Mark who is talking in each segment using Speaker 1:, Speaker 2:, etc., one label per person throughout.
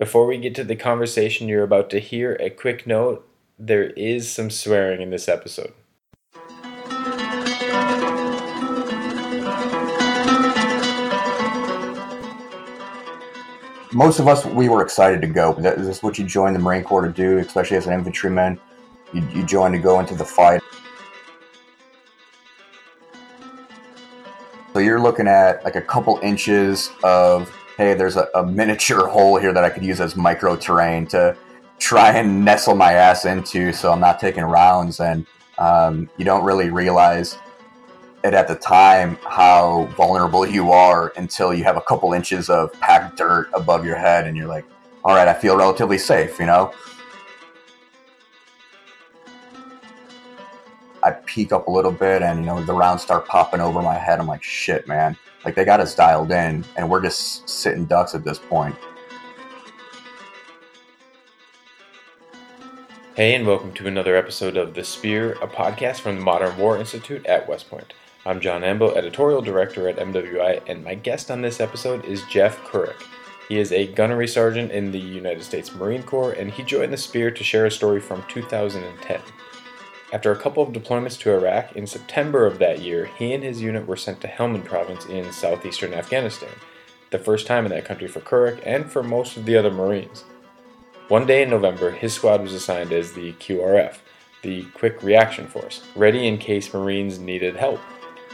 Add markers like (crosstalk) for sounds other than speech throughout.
Speaker 1: Before we get to the conversation you're about to hear, a quick note there is some swearing in this episode.
Speaker 2: most of us we were excited to go. That is what you joined the Marine Corps to do, especially as an infantryman. You, you joined to go into the fight. So you're looking at like a couple inches of hey, there's a, a miniature hole here that I could use as micro terrain to try and nestle my ass into, so I'm not taking rounds, and um, you don't really realize it at the time how vulnerable you are until you have a couple inches of packed dirt above your head and you're like, all right, I feel relatively safe, you know? I peek up a little bit and, you know, the rounds start popping over my head. I'm like, shit, man. Like, they got us dialed in and we're just sitting ducks at this point.
Speaker 1: Hey, and welcome to another episode of The Spear, a podcast from the Modern War Institute at West Point. I'm John Amble, editorial director at MWI, and my guest on this episode is Jeff Kurek. He is a gunnery sergeant in the United States Marine Corps, and he joined the Spear to share a story from 2010. After a couple of deployments to Iraq in September of that year, he and his unit were sent to Helmand Province in southeastern Afghanistan, the first time in that country for Kurek and for most of the other Marines. One day in November, his squad was assigned as the QRF, the Quick Reaction Force, ready in case Marines needed help.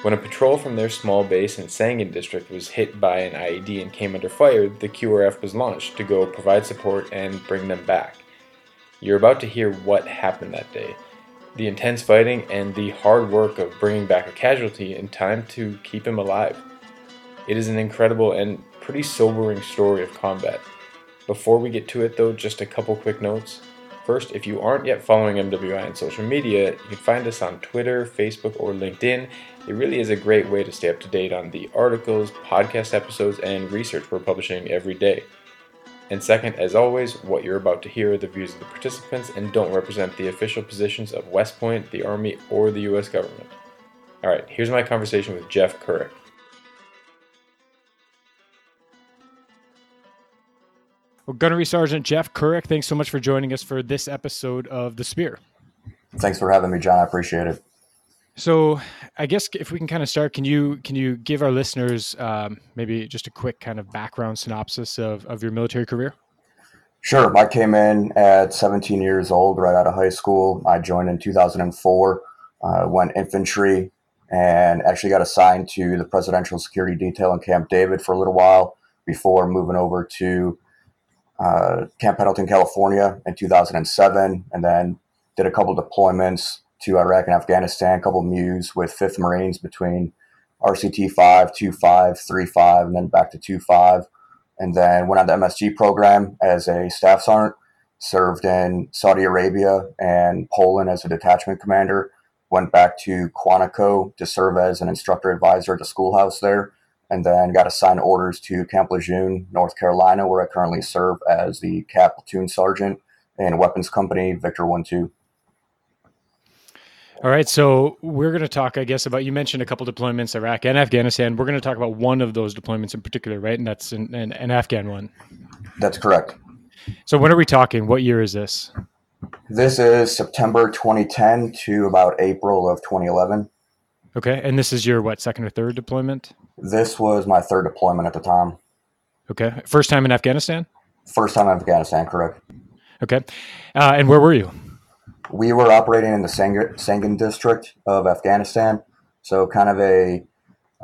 Speaker 1: When a patrol from their small base in Sangin district was hit by an IED and came under fire, the QRF was launched to go provide support and bring them back. You're about to hear what happened that day the intense fighting and the hard work of bringing back a casualty in time to keep him alive. It is an incredible and pretty sobering story of combat. Before we get to it, though, just a couple quick notes. First, if you aren't yet following MWI on social media, you can find us on Twitter, Facebook, or LinkedIn. It really is a great way to stay up to date on the articles, podcast episodes, and research we're publishing every day. And second, as always, what you're about to hear are the views of the participants and don't represent the official positions of West Point, the Army, or the U.S. government. Alright, here's my conversation with Jeff Kurek. Well, Gunnery Sergeant Jeff Kurek, thanks so much for joining us for this episode of The Spear.
Speaker 2: Thanks for having me, John. I appreciate it.
Speaker 1: So, I guess if we can kind of start, can you can you give our listeners um, maybe just a quick kind of background synopsis of, of your military career?
Speaker 2: Sure. I came in at 17 years old, right out of high school. I joined in 2004, uh, went infantry, and actually got assigned to the Presidential Security Detail in Camp David for a little while before moving over to uh, Camp Pendleton, California in 2007, and then did a couple deployments to Iraq and Afghanistan, a couple of MEUs with 5th Marines between RCT 5, 2 5, 3 5, and then back to 2 5. And then went on the MSG program as a staff sergeant, served in Saudi Arabia and Poland as a detachment commander, went back to Quantico to serve as an instructor advisor at the schoolhouse there, and then got assigned orders to Camp Lejeune, North Carolina, where I currently serve as the CAAT Platoon Sergeant in Weapons Company Victor 1 2.
Speaker 1: All right, so we're going to talk, I guess, about you mentioned a couple deployments, Iraq and Afghanistan. We're going to talk about one of those deployments in particular, right? And that's an, an, an Afghan one.
Speaker 2: That's correct.
Speaker 1: So when are we talking? What year is this?
Speaker 2: This is September 2010 to about April of 2011.
Speaker 1: Okay, and this is your what second or third deployment?
Speaker 2: This was my third deployment at the time.
Speaker 1: Okay. First time in Afghanistan?
Speaker 2: First time in Afghanistan, correct.
Speaker 1: Okay. Uh, and where were you?
Speaker 2: We were operating in the Sangin district of Afghanistan. So, kind of a,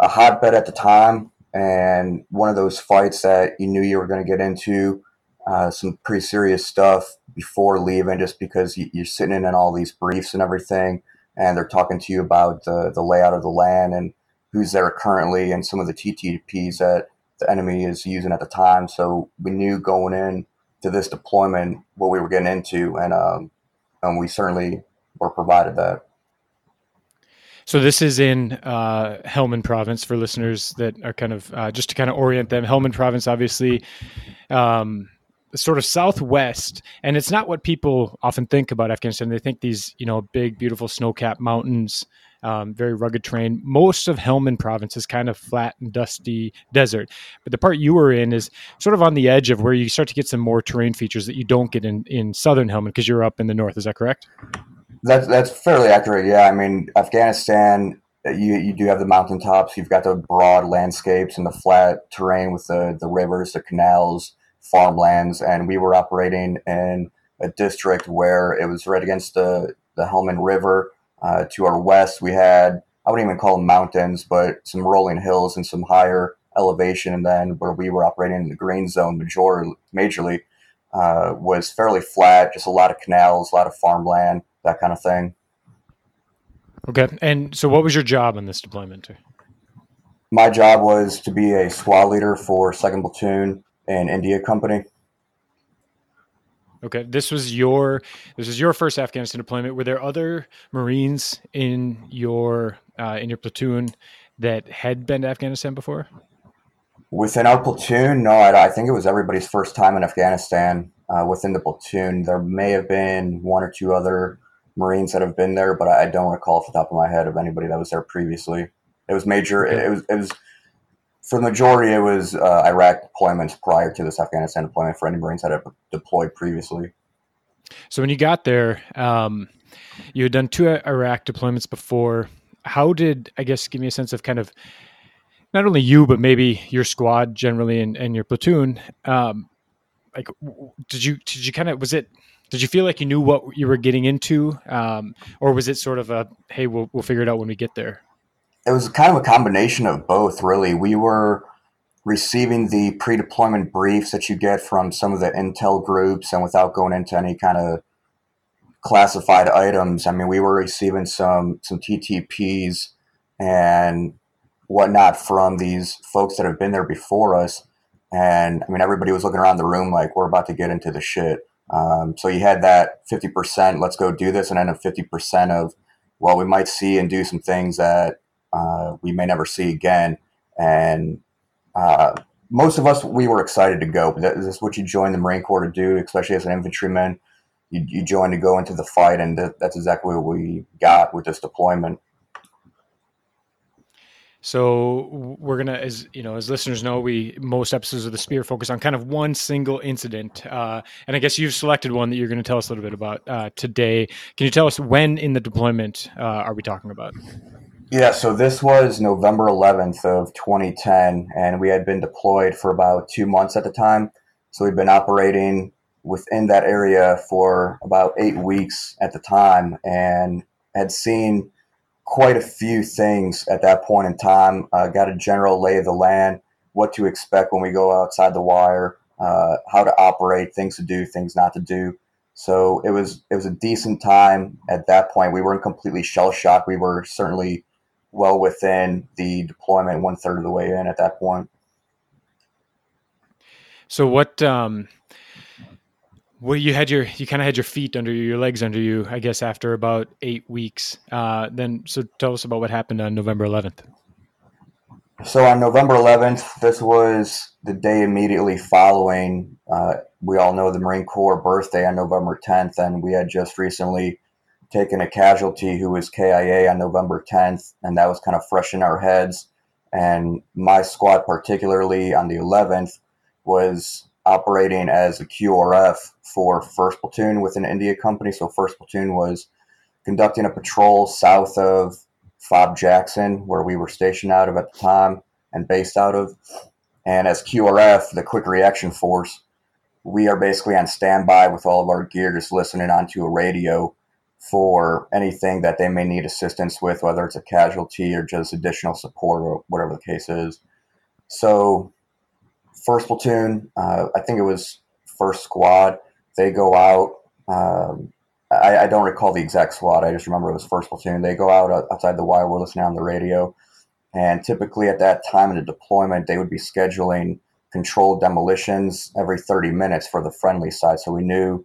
Speaker 2: a hotbed at the time, and one of those fights that you knew you were going to get into uh, some pretty serious stuff before leaving, just because you're sitting in all these briefs and everything, and they're talking to you about the, the layout of the land and who's there currently and some of the TTPs that the enemy is using at the time. So we knew going in to this deployment what we were getting into, and um, and we certainly were provided that.
Speaker 1: So this is in uh, Helmand Province for listeners that are kind of uh, just to kind of orient them. Helmand Province, obviously, um, sort of southwest, and it's not what people often think about Afghanistan. They think these, you know, big, beautiful snow-capped mountains
Speaker 3: um, very rugged terrain. Most of Helmand province is kind of flat and dusty desert, but the part you were in is sort of on the edge of where you start to get some more terrain features that you don't get in, in southern Helmand because you're up in the north. Is that correct?
Speaker 2: That's that's fairly accurate. Yeah, I mean Afghanistan you you do have the mountaintops. You've got the broad landscapes and the flat terrain with the the rivers, the canals, farmlands, and we were operating in a district where it was right against the the Helmand River. Uh, to our west, we had I wouldn't even call them mountains, but some rolling hills and some higher elevation. And then where we were operating in the green zone, major majorly, uh, was fairly flat, just a lot of canals, a lot of farmland, that kind of thing.
Speaker 3: Okay. And so, what was your job on this deployment?
Speaker 2: My job was to be a squad leader for Second Platoon in India Company.
Speaker 3: Okay, this was your this was your first Afghanistan deployment. Were there other Marines in your uh, in your platoon that had been to Afghanistan before?
Speaker 2: Within our platoon, no. I, I think it was everybody's first time in Afghanistan. Uh, within the platoon, there may have been one or two other Marines that have been there, but I don't recall off the top of my head of anybody that was there previously. It was major. Okay. It, was it was for the majority. It was uh, Iraq deployments prior to this Afghanistan deployment for any Marines that had deployed previously.
Speaker 3: So when you got there, um, you had done two Iraq deployments before. How did I guess give me a sense of kind of not only you but maybe your squad generally and, and your platoon um, like did you did you kind of was it did you feel like you knew what you were getting into, um, or was it sort of a hey, we'll we'll figure it out when we get there?
Speaker 2: It was kind of a combination of both, really. We were receiving the pre-deployment briefs that you get from some of the intel groups, and without going into any kind of classified items, I mean, we were receiving some some TTPs and whatnot from these folks that have been there before us. And I mean, everybody was looking around the room like, we're about to get into the shit. Um, so you had that 50%, let's go do this, and then a 50% of, well, we might see and do some things that uh, we may never see again. And uh, most of us, we were excited to go. This Is what you join the Marine Corps to do, especially as an infantryman? You, you joined to go into the fight, and that's exactly what we got with this deployment.
Speaker 3: So we're gonna, as you know, as listeners know, we most episodes of the Spear focus on kind of one single incident, uh, and I guess you've selected one that you're going to tell us a little bit about uh, today. Can you tell us when in the deployment uh, are we talking about?
Speaker 2: Yeah, so this was November 11th of 2010, and we had been deployed for about two months at the time. So we'd been operating within that area for about eight weeks at the time, and had seen quite a few things at that point in time. Uh, got a general lay of the land, what to expect when we go outside the wire, uh, how to operate, things to do, things not to do. So it was it was a decent time at that point. We weren't completely shell shocked. We were certainly well within the deployment, one third of the way in at that point.
Speaker 3: So what um, well, you had your you kind of had your feet under you, your legs under you, I guess, after about eight weeks. Uh, then, so tell us about what happened on November 11th.
Speaker 2: So on November 11th, this was the day immediately following. Uh, we all know the Marine Corps birthday on November 10th, and we had just recently taken a casualty who was KIA on November 10th, and that was kind of fresh in our heads. And my squad, particularly on the 11th, was operating as a QRF for First Platoon with an India Company. So First Platoon was conducting a patrol south of Fob Jackson, where we were stationed out of at the time and based out of. And as QRF, the Quick Reaction Force, we are basically on standby with all of our gear, just listening onto a radio for anything that they may need assistance with, whether it's a casualty or just additional support or whatever the case is. So first platoon, uh, I think it was first squad. They go out. Um, I, I, don't recall the exact squad. I just remember it was first platoon. They go out outside the wire. We're listening on the radio, and typically at that time in the deployment, they would be scheduling controlled demolitions every 30 minutes for the friendly side. So we knew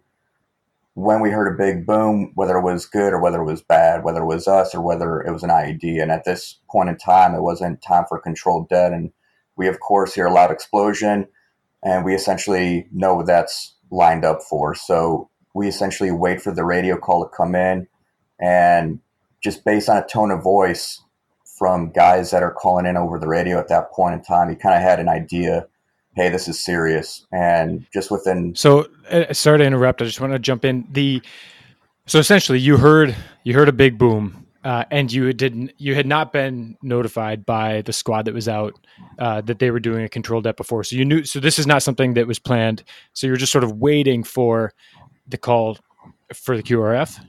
Speaker 2: when we heard a big boom, whether it was good or whether it was bad, whether it was us or whether it was an IED. And at this point in time, it wasn't time for controlled det. And we, of course, hear a loud explosion, and we essentially know what that's lined up for. So we essentially wait for the radio call to come in, and just based on a tone of voice from guys that are calling in over the radio at that point in time, you kind of had an idea, hey, this is serious. And just within.
Speaker 3: So, uh, sorry to interrupt. I just want to jump in. The so essentially, you heard you heard a big boom, uh, and you didn't you had not been notified by the squad that was out uh, that they were doing a controlled det before. So you knew. So this is not something that was planned. So you're just sort of waiting for the call for the QRF.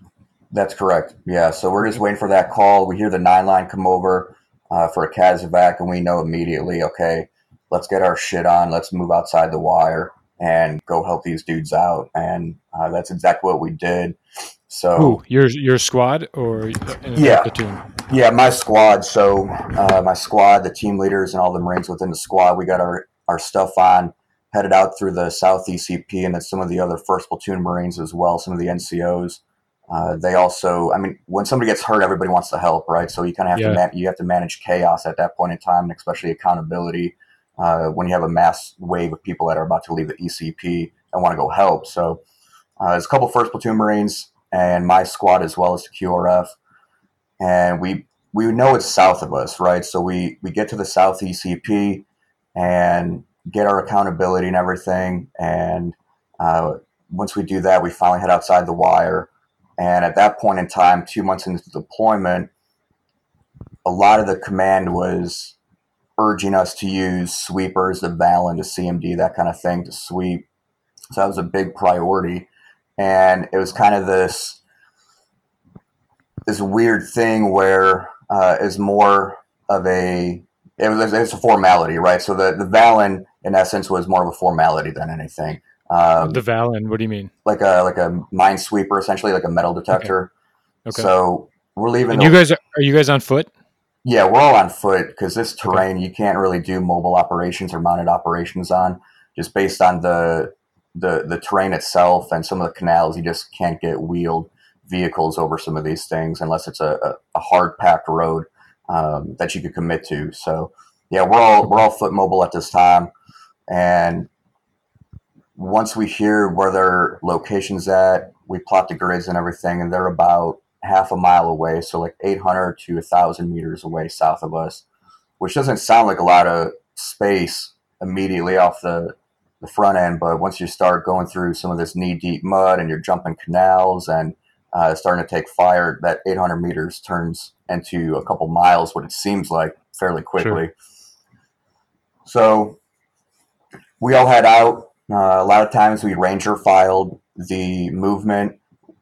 Speaker 2: That's correct. Yeah. So we're just waiting for that call. We hear the nine line come over uh, for a CASEVAC, and we know immediately, okay, let's get our shit on. Let's move outside the wire and go help these dudes out. And uh, that's exactly what we did. So
Speaker 3: Ooh, your your squad or
Speaker 2: yeah, platoon? Yeah, my squad. So uh, my squad, the team leaders, and all the Marines within the squad, we got our our stuff on, headed out through the South ECP, and then some of the other First Platoon Marines as well, some of the NCOs. Uh, they also, I mean, when somebody gets hurt, everybody wants to help, right? So you kind of have yeah. to man- you have to manage chaos at that point in time, and especially accountability uh, when you have a mass wave of people that are about to leave the ECP and want to go help. So uh, there's a couple First Platoon Marines and my squad as well as the QRF. And we we know it's south of us, right? So we we get to the South ECP and get our accountability and everything. And uh, once we do that, we finally head outside the wire. And at that point in time, two months into deployment, a lot of the command was urging us to use sweepers, the Vallon, the CMD, that kind of thing to sweep. So that was a big priority and it was kind of this this weird thing where uh, is more of a it was it's a formality, right? So the the Vallon in essence was more of a formality than anything.
Speaker 3: Um, the Vallon, what do you mean?
Speaker 2: Like a like a minesweeper, essentially, like a metal detector. Okay. okay. So we're leaving.
Speaker 3: And the, you guys are, are you guys on foot?
Speaker 2: Yeah, we're all on foot because this terrain you can't really do mobile operations or mounted operations on, just based on the the the terrain itself and some of the canals, you just can't get wheeled vehicles over some of these things unless it's a, a, a hard packed road um, that you could commit to. So yeah, we're all we're all foot mobile at this time, and once we hear where their locations at, we plot the grids and everything, and they're about half a mile away, so like 800 to 1,000 meters away south of us, which doesn't sound like a lot of space immediately off the the front end, but once you start going through some of this knee deep mud and you're jumping canals and uh, starting to take fire, that 800 meters turns into a couple miles, what it seems like fairly quickly. Sure. So we all head out. Uh, a lot of times we ranger filed the movement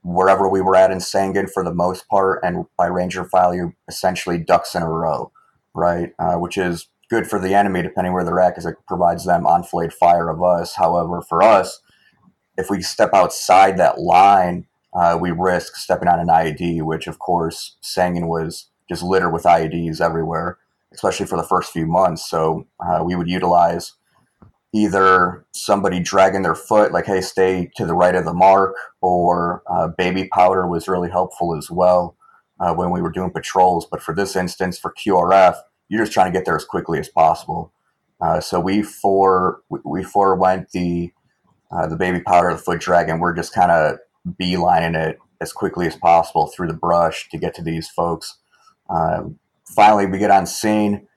Speaker 2: wherever we were at in Sangin for the most part, and by ranger file, you essentially ducks in a row, right? Uh, which is good for the enemy depending where they're at because it provides them enfilade fire of us. However, for us, if we step outside that line, uh, we risk stepping on an IED, which of course Sangin was just littered with IEDs everywhere, especially for the first few months. So uh, we would utilize either somebody dragging their foot, like, hey, stay to the right of the mark, or uh, baby powder was really helpful as well uh, when we were doing patrols. But for this instance, for QRF, you're just trying to get there as quickly as possible. Uh, so we for we forewent the uh, the baby powder, the foot dragon. We're just kind of beelining it as quickly as possible through the brush to get to these folks. Um, finally, we get on scene,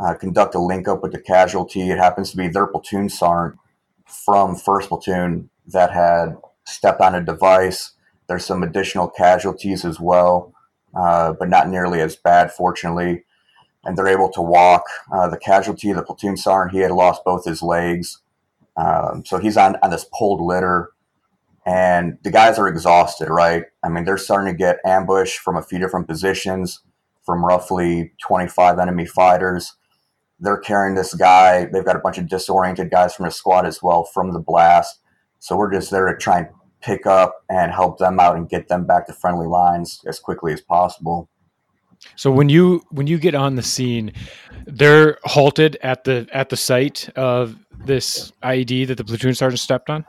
Speaker 2: uh, conduct a link up with the casualty. It happens to be their platoon sergeant from first platoon that had stepped on a device. There's some additional casualties as well, uh, but not nearly as bad, fortunately and they're able to walk. Uh, the casualty, the platoon sergeant, he had lost both his legs. Um, so he's on, on this pulled litter, and the guys are exhausted, right? I mean, they're starting to get ambushed from a few different positions from roughly 25 enemy fighters. They're carrying this guy. They've got a bunch of disoriented guys from the squad as well from the blast. So we're just there to try and pick up and help them out and get them back to friendly lines as quickly as possible.
Speaker 3: So when you when you get on the scene, they're halted at the at the site of this IED that the platoon sergeant stepped on.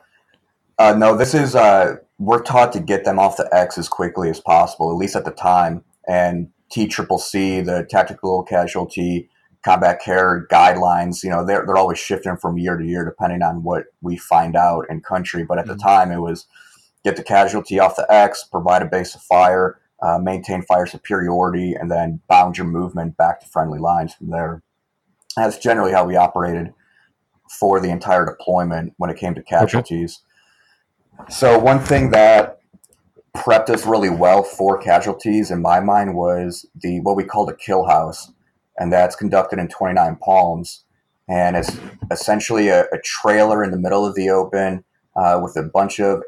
Speaker 2: Uh, no, this is uh, we're taught to get them off the X as quickly as possible, at least at the time. And T Triple C, the Tactical Casualty Combat Care guidelines, you know, they're they're always shifting from year to year depending on what we find out in country. But at mm-hmm. the time, it was get the casualty off the X, provide a base of fire, uh, maintain fire superiority, and then bound your movement back to friendly lines from there. That's generally how we operated for the entire deployment when it came to casualties. Okay. So one thing that prepped us really well for casualties in my mind was the what we called a kill house, and that's conducted in 29 Palms, and it's essentially a, a trailer in the middle of the open uh, with a bunch of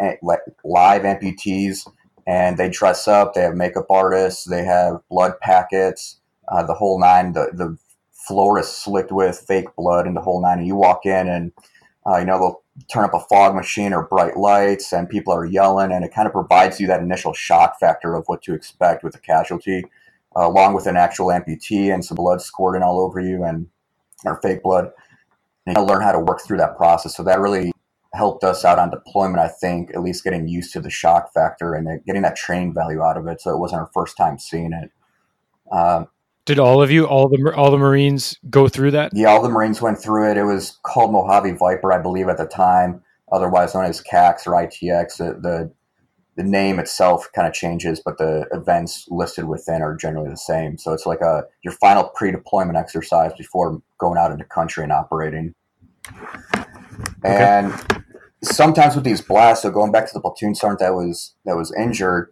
Speaker 2: live amputees, and they dress up. They have makeup artists. They have blood packets, uh, the whole nine. The the floor is slicked with fake blood and the whole nine. And you walk in, and uh, you know they'll turn up a fog machine or bright lights and people are yelling and it kind of provides you that initial shock factor of what to expect with a casualty uh, along with an actual amputee and some blood squirting all over you and or fake blood and you learn how to work through that process so that really helped us out on deployment i think at least getting used to the shock factor and getting that train value out of it so it wasn't our first time seeing it
Speaker 3: um, did all of you, all the all the Marines, go through that?
Speaker 2: Yeah, all the Marines went through it. It was called Mojave Viper, I believe, at the time, otherwise known as CAX or ITX. The the, the name itself kind of changes, but the events listed within are generally the same. So it's like a your final pre-deployment exercise before going out into country and operating. Okay. And sometimes with these blasts, so going back to the platoon sergeant that was that was injured,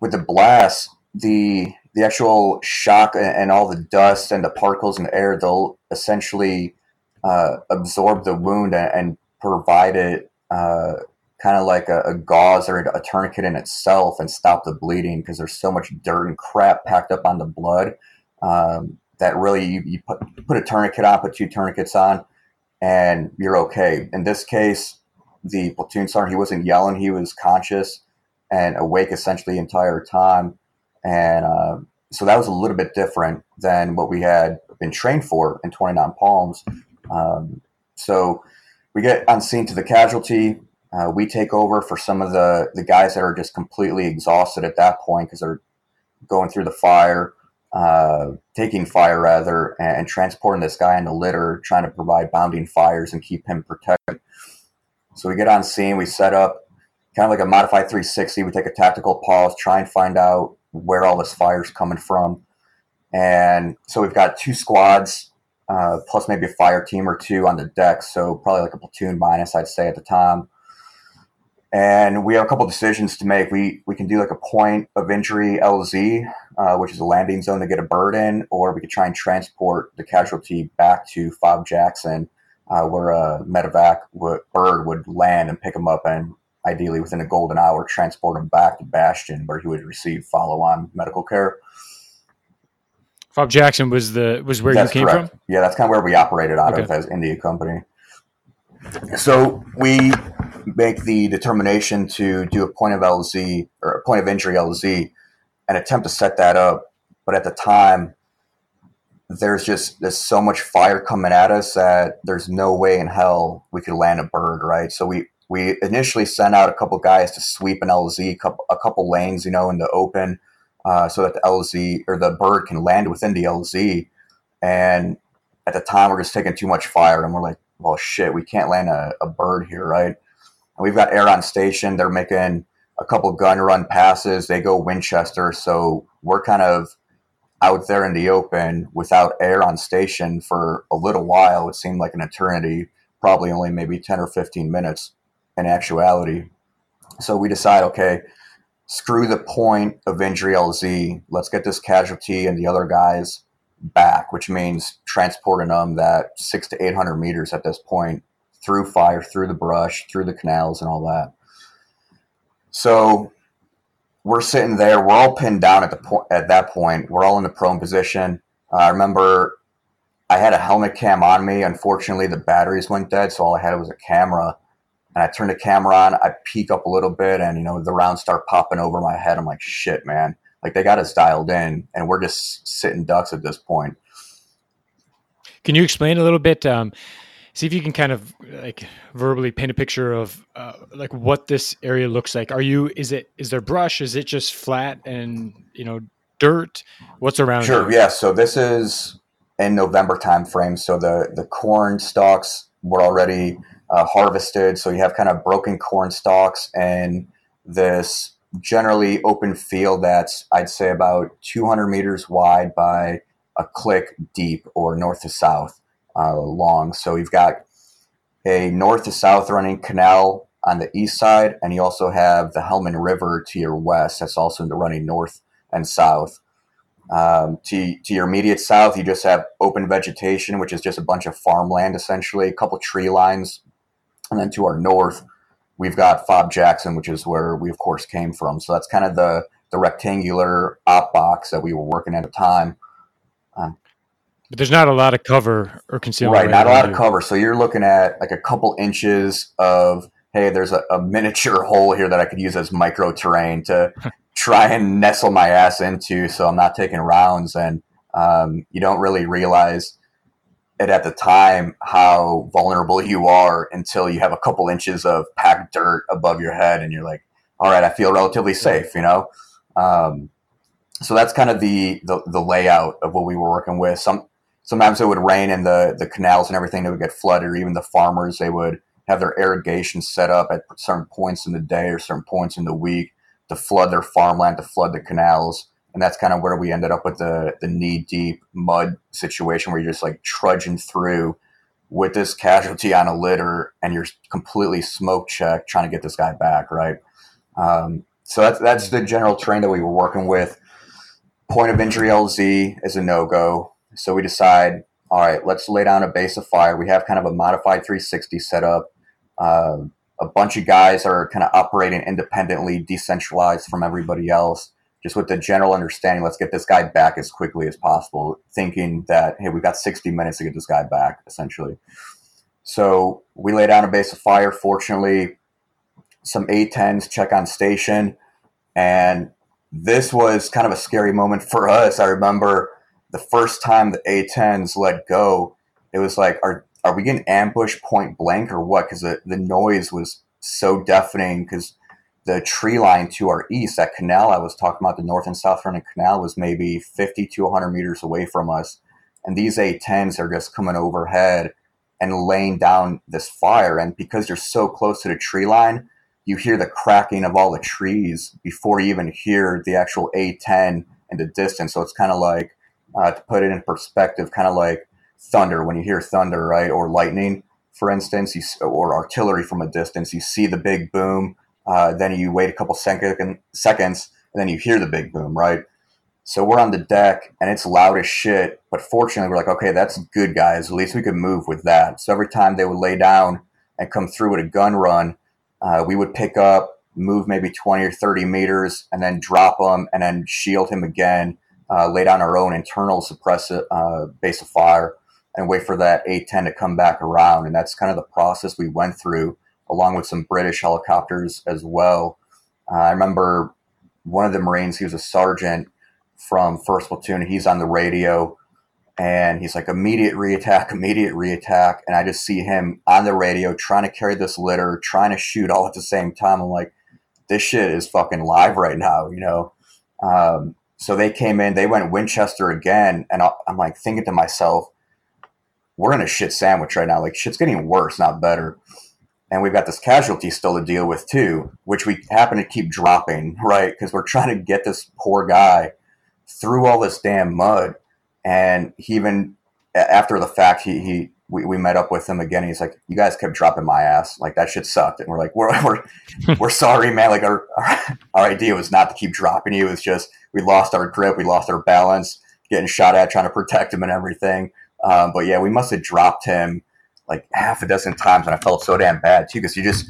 Speaker 2: with the blast, the the actual shock and, all the dust and the particles in the air, they'll essentially uh, absorb the wound and, and provide it uh, kind of like a, a, gauze or a tourniquet in itself and stop the bleeding because there's so much dirt and crap packed up on the blood um, that really you, you put, put a tourniquet on, put two tourniquets on, and you're okay. In this case, the platoon sergeant, he wasn't yelling, he was conscious and awake essentially the entire time and uh, so that was a little bit different than what we had been trained for in 29 Palms. Um, so we get on scene to the casualty. Uh, we take over for some of the, the guys that are just completely exhausted at that point because they're going through the fire, uh, taking fire rather, and, and, transporting this guy in the litter, trying to provide bounding fires and keep him protected. So we get on scene, we set up kind of like a modified 360. We take a tactical pause, try and find out where all this fire's coming from. And so we've got two squads, uh, plus maybe a fire team or two on the deck. So probably like a platoon minus, I'd say at the time. And we have a couple decisions to make. We we can do like a point of injury LZ, uh, which is a landing zone to get a bird in, or we could try and transport the casualty back to Fob Jackson, uh, where a medevac would, bird would land and pick him up and ideally within a golden hour, transport him back to Bastion where he would receive follow-on medical care.
Speaker 3: Fob Jackson was the was where that's you came correct. from.
Speaker 2: Yeah, that's kind of where we operated out okay. of as India Company. So we make the determination to do a point of LZ or a point of injury LZ and attempt to set that up. But at the time, there's just there's so much fire coming at us that there's no way in hell we could land a bird, right? So we we initially sent out a couple guys to sweep an LZ, a couple lanes, you know, in the open, uh, so that the LZ or the bird can land within the LZ. And at the time, we're just taking too much fire, and we're like, well, shit, we can't land a, a bird here, right? And we've got air on station. They're making a couple gun run passes. They go Winchester, so we're kind of out there in the open without air on station for a little while. It seemed like an eternity, probably only maybe 10 or 15 minutes in actuality. So we decide, okay, screw the point of injury LZ. Let's get this casualty and the other guys back, which means transporting them that six to 800 meters at this point through fire, through the brush, through the canals, and all that. So we're sitting there. We're all pinned down at the point. At that point, we're all in the prone position. Uh, I remember I had a helmet cam on me. Unfortunately, the batteries went dead, so all I had was a camera and I turned the camera on. I peek up a little bit, and you know the rounds start popping over my head. I'm like, shit, man! Like they got us dialed in, and we're just sitting ducks at this point.
Speaker 3: Can you explain a little bit? Um, see if you can kind of like verbally paint a picture of uh, like what this area looks like. Are you? Is it? Is there brush? Is it just flat and you know dirt? What's around?
Speaker 2: Sure. Yeah. So this is in November time frame. So the the corn stalks were already uh, harvested. So you have kind of broken corn stalks and this generally open field that's I'd say about 200 meters wide by a click deep or north to south uh, long. So you've got a north to south running canal on the east side, and you also have the Helmand River to your west. That's also in the running north and south. Um, to, to your immediate south, you just have open vegetation, which is just a bunch of farmland essentially, a couple tree lines. And then to our north, we've got Fob Jackson, which is where we, of course, came from. So that's kind of the, the rectangular op box that we were working at the time.
Speaker 3: Um, but there's not a lot of cover or concealment.
Speaker 2: Right, not a lot of cover. So you're looking at like a couple inches of hey, there's a, a miniature (laughs) hole here that I could use as micro terrain to (laughs) try and nestle my ass into so I'm not taking rounds. And um, you don't really realize it at the time how vulnerable you are until you have a couple inches of packed dirt above your head and you're like, all right, I feel relatively safe, you know? Um, so that's kind of the, the, the layout of what we were working with. Some sometimes it would rain and the the canals and everything that would get flooded, or even the farmers they would have their irrigation set up at certain points in the day or certain points in the week to flood their farmland, to flood the canals. And that's kind of where we ended up with the, the knee deep mud situation where you're just like trudging through with this casualty on a litter and you're completely smoke checked trying to get this guy back, right? Um, so that's, that's the general terrain that we were working with. Point of injury LZ is a no go. So we decide, all right, let's lay down a base of fire. We have kind of a modified 360 set up. Uh, a bunch of guys are kind of operating independently, decentralized from everybody else, just with the general understanding let's get this guy back as quickly as possible, thinking that, hey, we've got 60 minutes to get this guy back, essentially. So we lay down a base of fire. Fortunately, some A10s check on station. And this was kind of a scary moment for us. I remember the first time the A10s let go, it was like, our are we getting ambushed point blank or what? Because the, the noise was so deafening because the tree line to our east, that canal I was talking about, the north and south running canal, was maybe 50 to 100 meters away from us. And these A10s are just coming overhead and laying down this fire. And because you're so close to the tree line, you hear the cracking of all the trees before you even hear the actual A10 in the distance. So it's kind of like, uh, to put it in perspective, kind of like thunder when you hear thunder, right, or lightning, for instance, you, or artillery from a distance. You see the big boom, uh, then you wait a couple second, seconds, and then you hear the big boom, right? So we're on the deck, and it's loud as shit. But fortunately, we're like, okay, that's good, guys. At least we could move with that. So every time they would lay down and come through with a gun run, uh, we would pick up, move maybe 20 or 30 meters, and then drop them, and then shield him again. Uh, lay down our own internal suppressive uh, base of fire, and wait for that A10 to come back around. And that's kind of the process we went through, along with some British helicopters as well. Uh, I remember one of the Marines, he was a sergeant from First Platoon. He's on the radio and he's like, immediate reattack, immediate reattack. And I just see him on the radio trying to carry this litter, trying to shoot all at the same time. I'm like, this shit is fucking live right now, you know? Um, so they came in, they went Winchester again. And I'm like thinking to myself, we're in a shit sandwich right now. Like shit's getting worse, not better. And we've got this casualty still to deal with too, which we happen to keep dropping, (laughs) right? Because we're trying to get this poor guy through all this damn mud. And he even after the fact, he he we, we met up with him again. he's like, "You guys kept dropping my ass. Like that shit sucked." And we're like, "We're (laughs) we're (laughs) we're sorry, man. Like our, our our idea was not to keep dropping you. It was just we lost our grip, we lost our balance, getting shot at, trying to protect him and everything." Um, but yeah, we must have dropped him like half a dozen times, and I felt so damn bad too because you just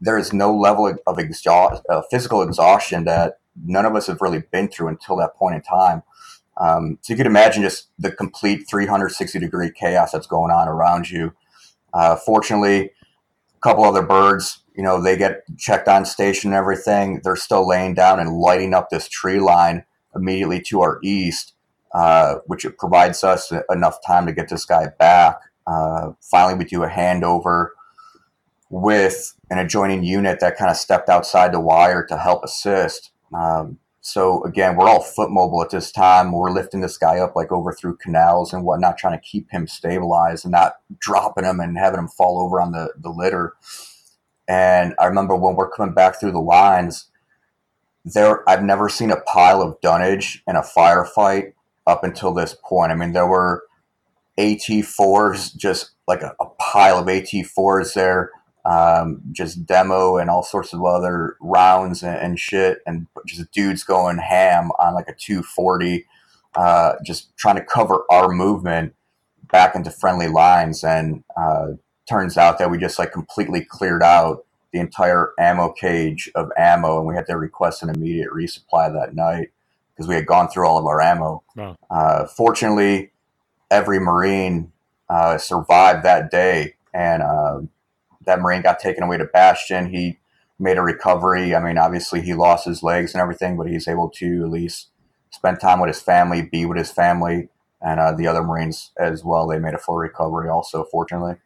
Speaker 2: there is no level of exhaust, uh, physical exhaustion that none of us have really been through until that point in time. Um, so you could imagine just the complete 360 degree chaos that's going on around you. Uh, fortunately, a couple other birds, you know, they get checked on station and everything. They're still laying down and lighting up this tree line immediately to our east. Uh, which it provides us enough time to get this guy back. Uh, finally, we do a handover with an adjoining unit that kind of stepped outside the wire to help assist. Um, so again, we're all foot mobile at this time. We're lifting this guy up like over through canals and whatnot, trying to keep him stabilized and not dropping him and having him fall over on the, the litter. And I remember when we're coming back through the lines, there I've never seen a pile of dunnage in a firefight up until this point. I mean, there were AT4s, just like a, a pile of AT4s there, um, just demo and all sorts of other rounds and, and, shit, and just dudes going ham on like a 240, uh, just trying to cover our movement back into friendly lines. And uh, turns out that we just like completely cleared out the entire ammo cage of ammo, and we had to request an immediate resupply that night because we had gone through all of our ammo. Wow. Uh, fortunately, every Marine uh, survived that day, and uh, that Marine got taken away to Bastion. He made a recovery. I mean, obviously, he lost his legs and everything, but he's able to at least spend time with his family, be with his family, and uh, the other Marines as well. They made a full recovery, also, fortunately.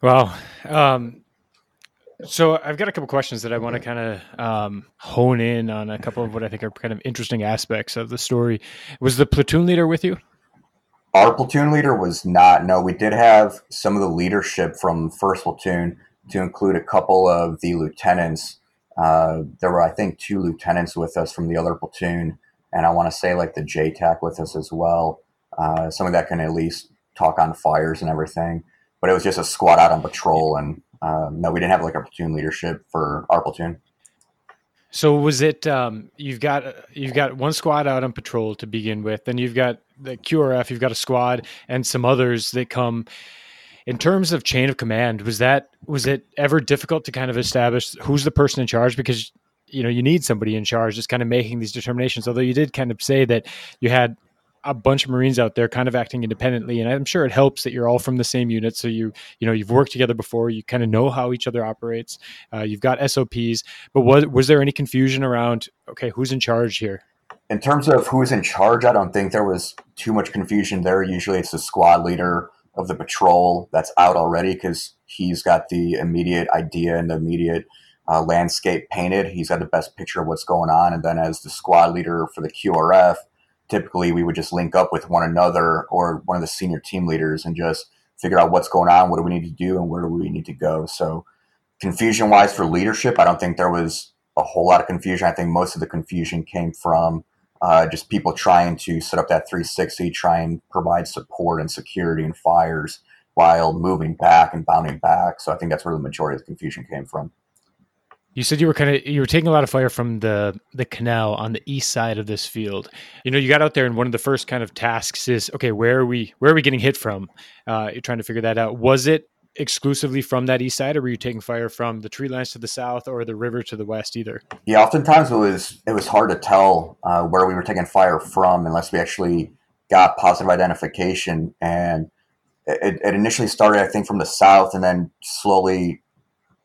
Speaker 3: Well, um, so I've got a couple questions that I want to kind of um, hone in on a couple of what I think are kind of interesting aspects of the story. Was the platoon leader with you?
Speaker 2: Our platoon leader was not. No, we did have some of the leadership from first platoon to include a couple of the lieutenants. Uh, there were, I think, two lieutenants with us from the other platoon, and I want to say like the JTAC with us as well. Uh, some of that can at least talk on fires and everything but it was just a squad out on patrol, and um, no, we didn't have like a platoon leadership for our platoon.
Speaker 3: So was it um, you've got you've got one squad out on patrol to begin with, then you've got the QRF, you've got a squad and some others that come. In terms of chain of command, was that was it ever difficult to kind of establish who's the person in charge? Because you know you need somebody in charge, just kind of making these determinations. Although you did kind of say that you had a bunch of Marines out there kind of acting independently. And I'm sure it helps that you're all from the same unit. So you, you know, you've worked together before, you kind of know how each other operates. Uh, you've got SOPs, but was, was there any confusion around, okay, who's in charge here?
Speaker 2: In terms of who's in charge, I don't think there was too much confusion there. Usually it's the squad leader of the patrol that's out already because he's got the immediate idea and the immediate uh, landscape painted. He's got the best picture of what's going on. And then as the squad leader for the QRF, typically we would just link up with one another or one of the senior team leaders and just figure out what's going on, what do we need to do, and where do we need to go. So, confusion wise for leadership, I don't think there was a whole lot of confusion. I think most of the confusion came from uh, just people trying to set up that 360, try and provide support and security and fires while moving back and bounding back. So I think that's where the majority of the confusion came from.
Speaker 3: You said you were kind of you were taking a lot of fire from the the canal on the east side of this field. You know, you got out there, and one of the first kind of tasks is okay, where are we where are we getting hit from? Uh, you're trying to figure that out. Was it exclusively from that east side, or were you taking fire from the tree lines to the south or the river to the west? Either.
Speaker 2: Yeah, oftentimes it was it was hard to tell uh, where we were taking fire from unless we actually got positive identification. And it, it initially started, I think, from the south, and then slowly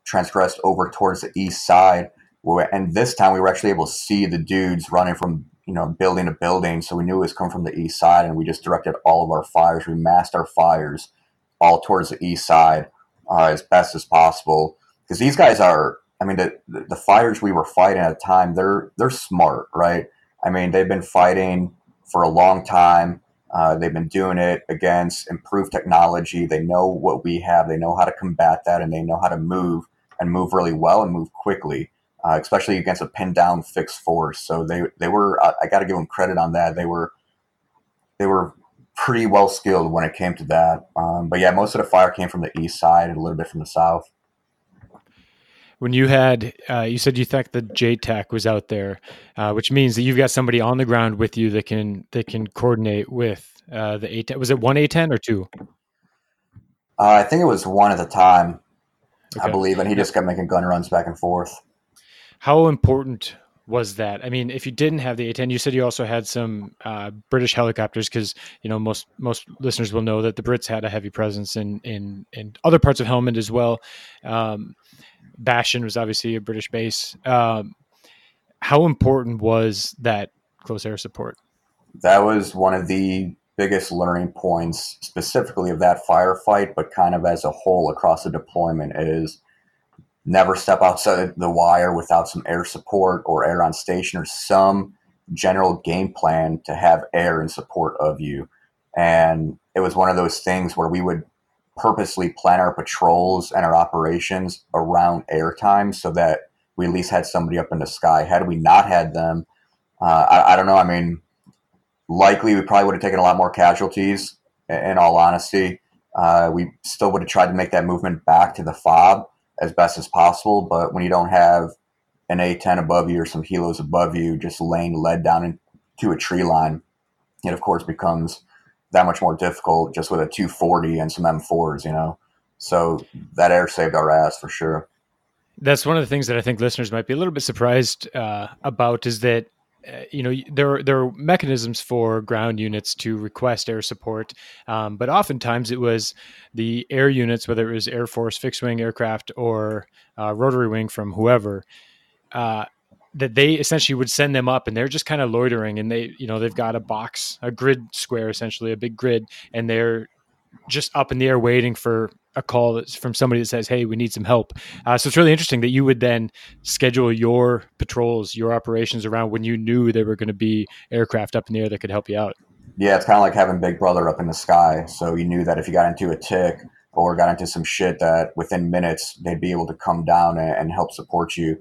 Speaker 2: transgressed over towards the east side. And this time we were actually able to see the dudes running from you know building to building, so we knew it was coming from the east side, and we just directed all of our fires. We massed our fires all towards the east side uh, as best as possible because these guys are. I mean, the, the fires we were fighting at the time, they're they're smart, right? I mean, they've been fighting for a long time. Uh, they've been doing it against improved technology. They know what we have. They know how to combat that, and they know how to move and move really well and move quickly, uh, especially against a pinned down fixed force. So they they were uh, I got to give them credit on that. They were they were pretty well skilled when it came to that. Um, but yeah, most of the fire came from the east side and a little bit from the south.
Speaker 3: When you had, uh, you said you thought the JTAC was out there, uh, which means that you've got somebody on the ground with you that can that can coordinate with uh, the A10. Was it one A10 or two?
Speaker 2: Uh, I think it was one at the time okay. I believe, and he just kept making gun runs back and forth.
Speaker 3: How important was that? I mean, if you didn't have the A10, you said you also had some uh, British helicopters because you know most most listeners will know that the Brits had a heavy presence in in in other parts of Helmand as well. Um, Bastion was obviously a British base. Um, how important was that close air support?
Speaker 2: That was one of the biggest learning points specifically of that firefight, but kind of as a whole across the deployment is never step outside the wire without some air support or air on station or some general game plan to have air in support of you. And it was one of those things where we would purposely plan our patrols and our operations around airtime so that we at least had somebody up in the sky. Had we not had them, uh, I, I, don't know. I mean, likely we probably would have taken a lot more casualties. In all honesty, uh, we still would have tried to make that movement back to the fob as best as possible. But when you don't have an A10 above you or some helos above you, just laying lead down into a tree line, it of course becomes that much more difficult just with a 240 and some M4s, you know. So that air saved our ass for sure.
Speaker 3: That's one of the things that I think listeners might be a little bit surprised uh, about is that you know there there are mechanisms for ground units to request air support, um, but oftentimes it was the air units, whether it was Air Force fixed wing aircraft or uh, rotary wing from whoever. Uh, that they essentially would send them up and they're just kind of loitering and they you know they've got a box a grid square essentially a big grid and they're just up in the air waiting for a call that's from somebody that says hey we need some help. Uh, so it's really interesting that you would then schedule your patrols your operations around when you knew there were going to be aircraft up in the air that could help you out.
Speaker 2: Yeah it's kind of like having big brother up in the sky. So you knew that if you got into a TIC or got into some shit that within minutes they'd be able to come down and, and help support you.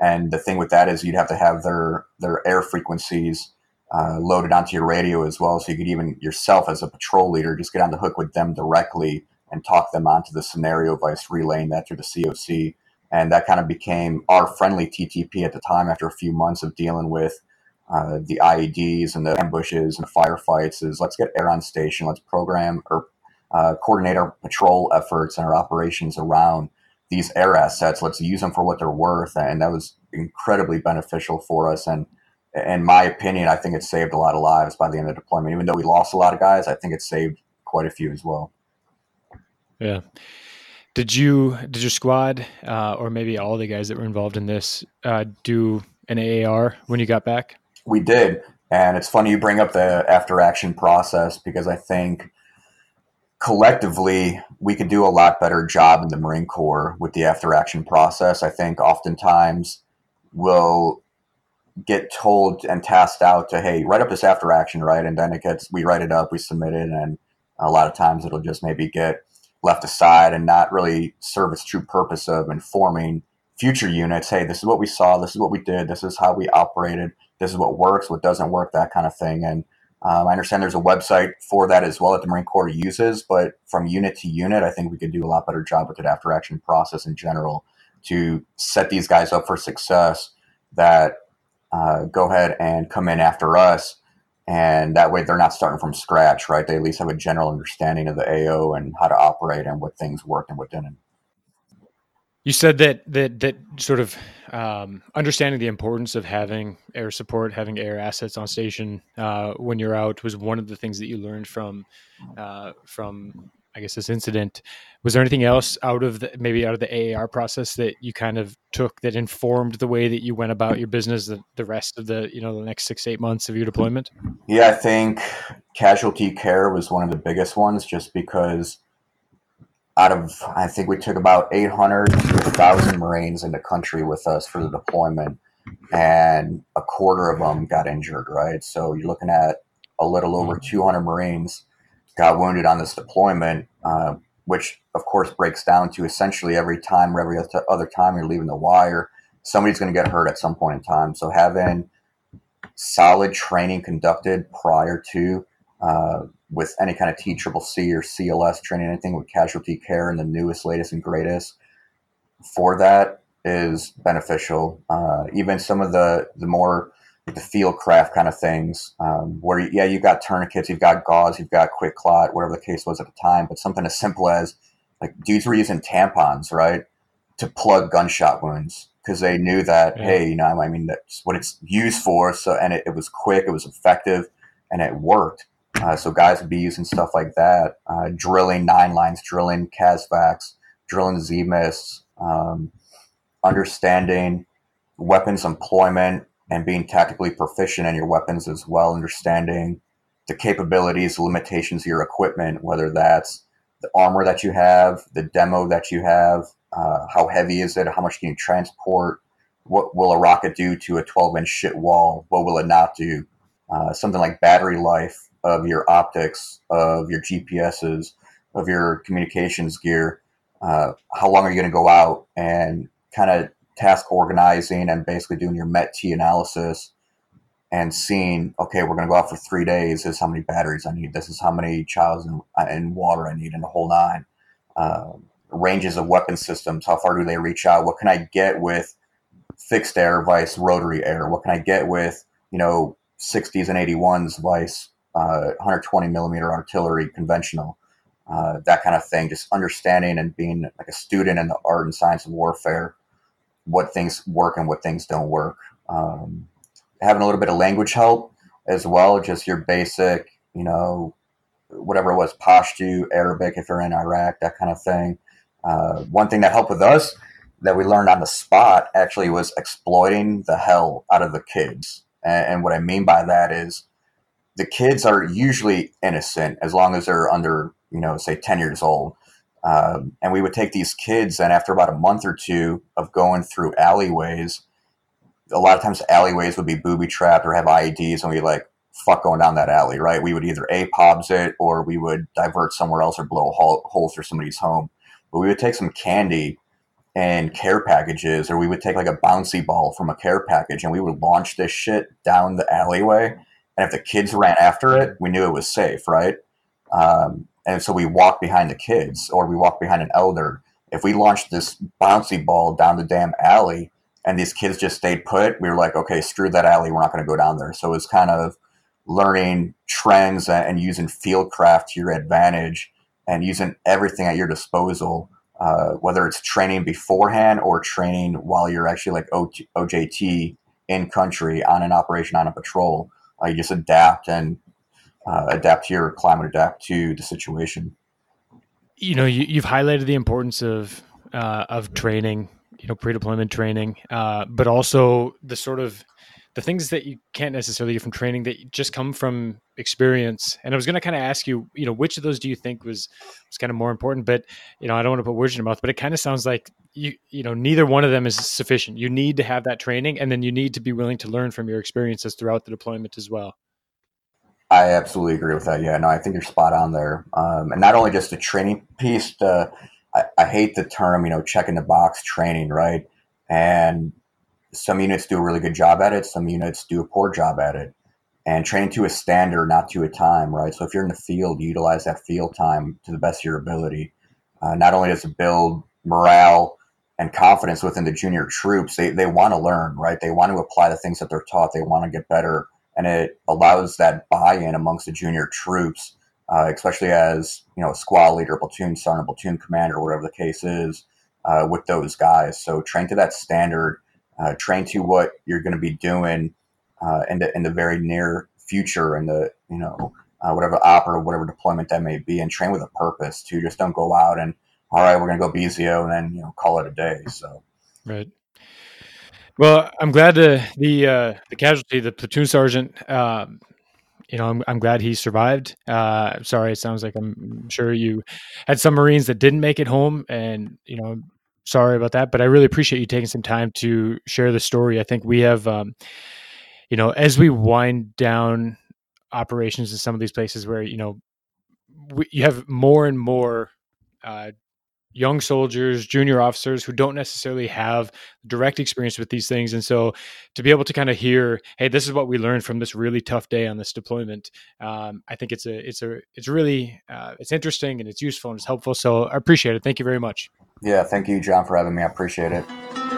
Speaker 2: And the thing with that is you'd have to have their their air frequencies uh, loaded onto your radio as well, so you could even yourself as a patrol leader just get on the hook with them directly and talk them onto the scenario vice relaying that through the COC. And that kind of became our friendly TTP at the time after a few months of dealing with uh, the IEDs and the ambushes and firefights. Is let's get air on station, let's program or uh, coordinate our patrol efforts and our operations around these air assets. Let's use them for what they're worth, and that was incredibly beneficial for us. And in my opinion, I think it saved a lot of lives by the end of deployment. Even though we lost a lot of guys, I think it saved quite a few as well.
Speaker 3: Yeah. Did you did your squad uh, or maybe all the guys that were involved in this uh, do an AAR when you got back?
Speaker 2: We did, and it's funny you bring up the after action process because I think collectively we could do a lot better job in the Marine Corps with the after action process. I think oftentimes we'll get told and tasked out to, hey, write up this after action, right? And then it gets, we write it up, we submit it, and a lot of times it'll just maybe get left aside and not really serve its true purpose of informing future units. Hey, this is what we saw, this is what we did, this is how we operated, this is what works, what doesn't work, that kind of thing. And um, I understand there's a website for that as well that the Marine Corps uses, but from unit to unit, I think we could do a lot better job with the after action process in general to set these guys up for success that uh, go ahead and come in after us. And that way they're not starting from scratch, right? They at least have a general understanding of the AO and how to operate and what things worked and what didn't.
Speaker 3: You said that that that sort of um, understanding the importance of having air support, having air assets on station uh, when you're out was one of the things that you learned from uh, from I guess this incident. Was there anything else out of the maybe out of the AAR process that you kind of took that informed the way that you went about your business the, the rest of the you know the next six eight months of your deployment?
Speaker 2: Yeah, I think casualty care was one of the biggest ones, just because out of I think we took about 800 to 1,000 Marines in the country with us for the deployment, and a quarter of them got injured. Right, so you're looking at a little over mm-hmm. 200 Marines got wounded on this deployment, uh, which of course breaks down to essentially every time or every other time you're leaving the wire, somebody's going to get hurt at some point in time. So having solid training conducted prior to uh, with any kind of T Triple C or CLS training, anything with casualty care and the newest, latest, and greatest for that is beneficial. Uh, even some of the the more the field craft kind of things, um, where yeah, you've got tourniquets, you've got gauze, you've got quick clot whatever the case was at the time, but something as simple as like dudes were using tampons, right, to plug gunshot wounds because they knew that yeah. hey, you know, I mean that's what it's used for. So and it, it was quick, it was effective, and it worked. Uh, so guys would be using stuff like that, uh, drilling nine lines, drilling CASEVACs, drilling ZMIS, um, understanding weapons employment and being tactically proficient in your weapons as well, understanding the capabilities, limitations of your equipment, whether that's the armor that you have, the demo that you have, uh, how heavy is it, how much can you transport, what will a rocket do to a 12 inch shit wall, what will it not do, uh, something like battery life, of your optics, of your GPSs, of your communications gear. Uh, how long are you going to go out and kind of task organizing and basically doing your METT-T analysis and seeing, okay, we're going to go out for three days. This is how many batteries I need. This is how many childs and, and water I need in the whole nine. Uh, ranges of weapon systems. How far do they reach out? What can I get with fixed air vice rotary air? What can I get with, you know, 60s and 81s vice uh, 120 millimeter artillery conventional? Uh, that kind of thing. Just understanding and being like a student in the art and science of warfare, what things work and what things don't work. Um, having a little bit of language help as well, just your basic, you know, whatever it was, Pashto, Arabic if you're in Iraq, that kind of thing. Uh, one thing that helped with us that we learned on the spot actually was exploiting the hell out of the kids. And, and what I mean by that is the kids are usually innocent as long as they're under, you know, say 10 years old. Um, and we would take these kids, and after about a month or two of going through alleyways, a lot of times alleyways would be booby trapped or have IEDs, and we like fuck going down that alley, right? We would either a pobs it or we would divert somewhere else or blow a hole, hole through somebody's home. But we would take some candy and care packages, or we would take like a bouncy ball from a care package, and we would launch this shit down the alleyway. And if the kids ran after it, we knew it was safe, right? Um, and so we walked behind the kids, or we walked behind an elder. If we launched this bouncy ball down the damn alley, and these kids just stayed put, we were like, okay, screw that alley. We're not going to go down there. So it's kind of learning trends and using fieldcraft to your advantage and using everything at your disposal, uh, whether it's training beforehand or training while you're actually like OJT in country on an operation on a patrol. Uh, you just adapt and uh, adapt your climate, adapt to the situation.
Speaker 3: You know, you, have highlighted the importance of uh, of training you know pre-deployment training, uh, but also the sort of the things that you can't necessarily get from training that just come from experience. And I was going to kind of ask you, you know, which of those do you think was was kind of more important? But you know, I don't want to put words in your mouth, but it kind of sounds like you you know neither one of them is sufficient. You need to have that training, and then you need to be willing to learn from your experiences throughout the deployment as well.
Speaker 2: I absolutely agree with that. Yeah, no, I think you're spot on there. Um, and not only just the training piece, I, I hate the term, you know, checking the box training, right? And some units do a really good job at it, some units do a poor job at it. And training to a standard, not to a time, right? So if you're in the field, utilize that field time to the best of your ability. Uh, not only does it build morale and confidence within the junior troops, they, they want to learn, right? They want to apply the things that they're taught, they want to get better. And it allows that buy in amongst the junior troops uh, especially as you know a squad leader, platoon sergeant, platoon commander, whatever the case is, uh, with those guys. So train to that standard, uh, train to what you're going to be doing uh, in the in the very near future, in the you know uh, whatever op or whatever deployment that may be, and train with a purpose. To just don't go out and all right, we're going to go BZO and then you know call it a day. So
Speaker 3: right. Well, I'm glad the the uh, the casualty, the platoon sergeant, um, you know, I'm, I'm glad he survived. Uh, sorry, it sounds like I'm sure you had some Marines that didn't make it home, and you know, sorry about that. But I really appreciate you taking some time to share the story. I think we have, um, you know, as we wind down operations in some of these places where you know we, you have more and more uh, young soldiers, junior officers who don't necessarily have direct experience with these things. And so to be able to kind of hear, hey, this is what we learned from this really tough day on this deployment, um, I think it's a, it's a, it's really, uh, it's interesting and it's useful and it's helpful. So I appreciate it. Thank you very much.
Speaker 2: Yeah. Thank you, John, for having me. I appreciate it.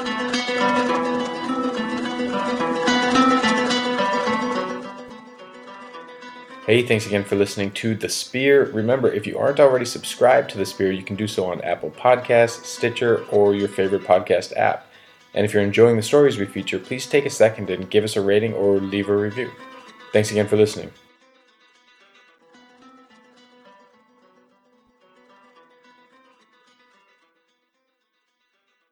Speaker 1: Hey, thanks again for listening to The Spear. Remember, if you aren't already subscribed to The Spear, you can do so on Apple Podcasts, Stitcher, or your favorite podcast app. And if you're enjoying the stories we feature, please take a second and give us a rating or leave a review. Thanks again for listening.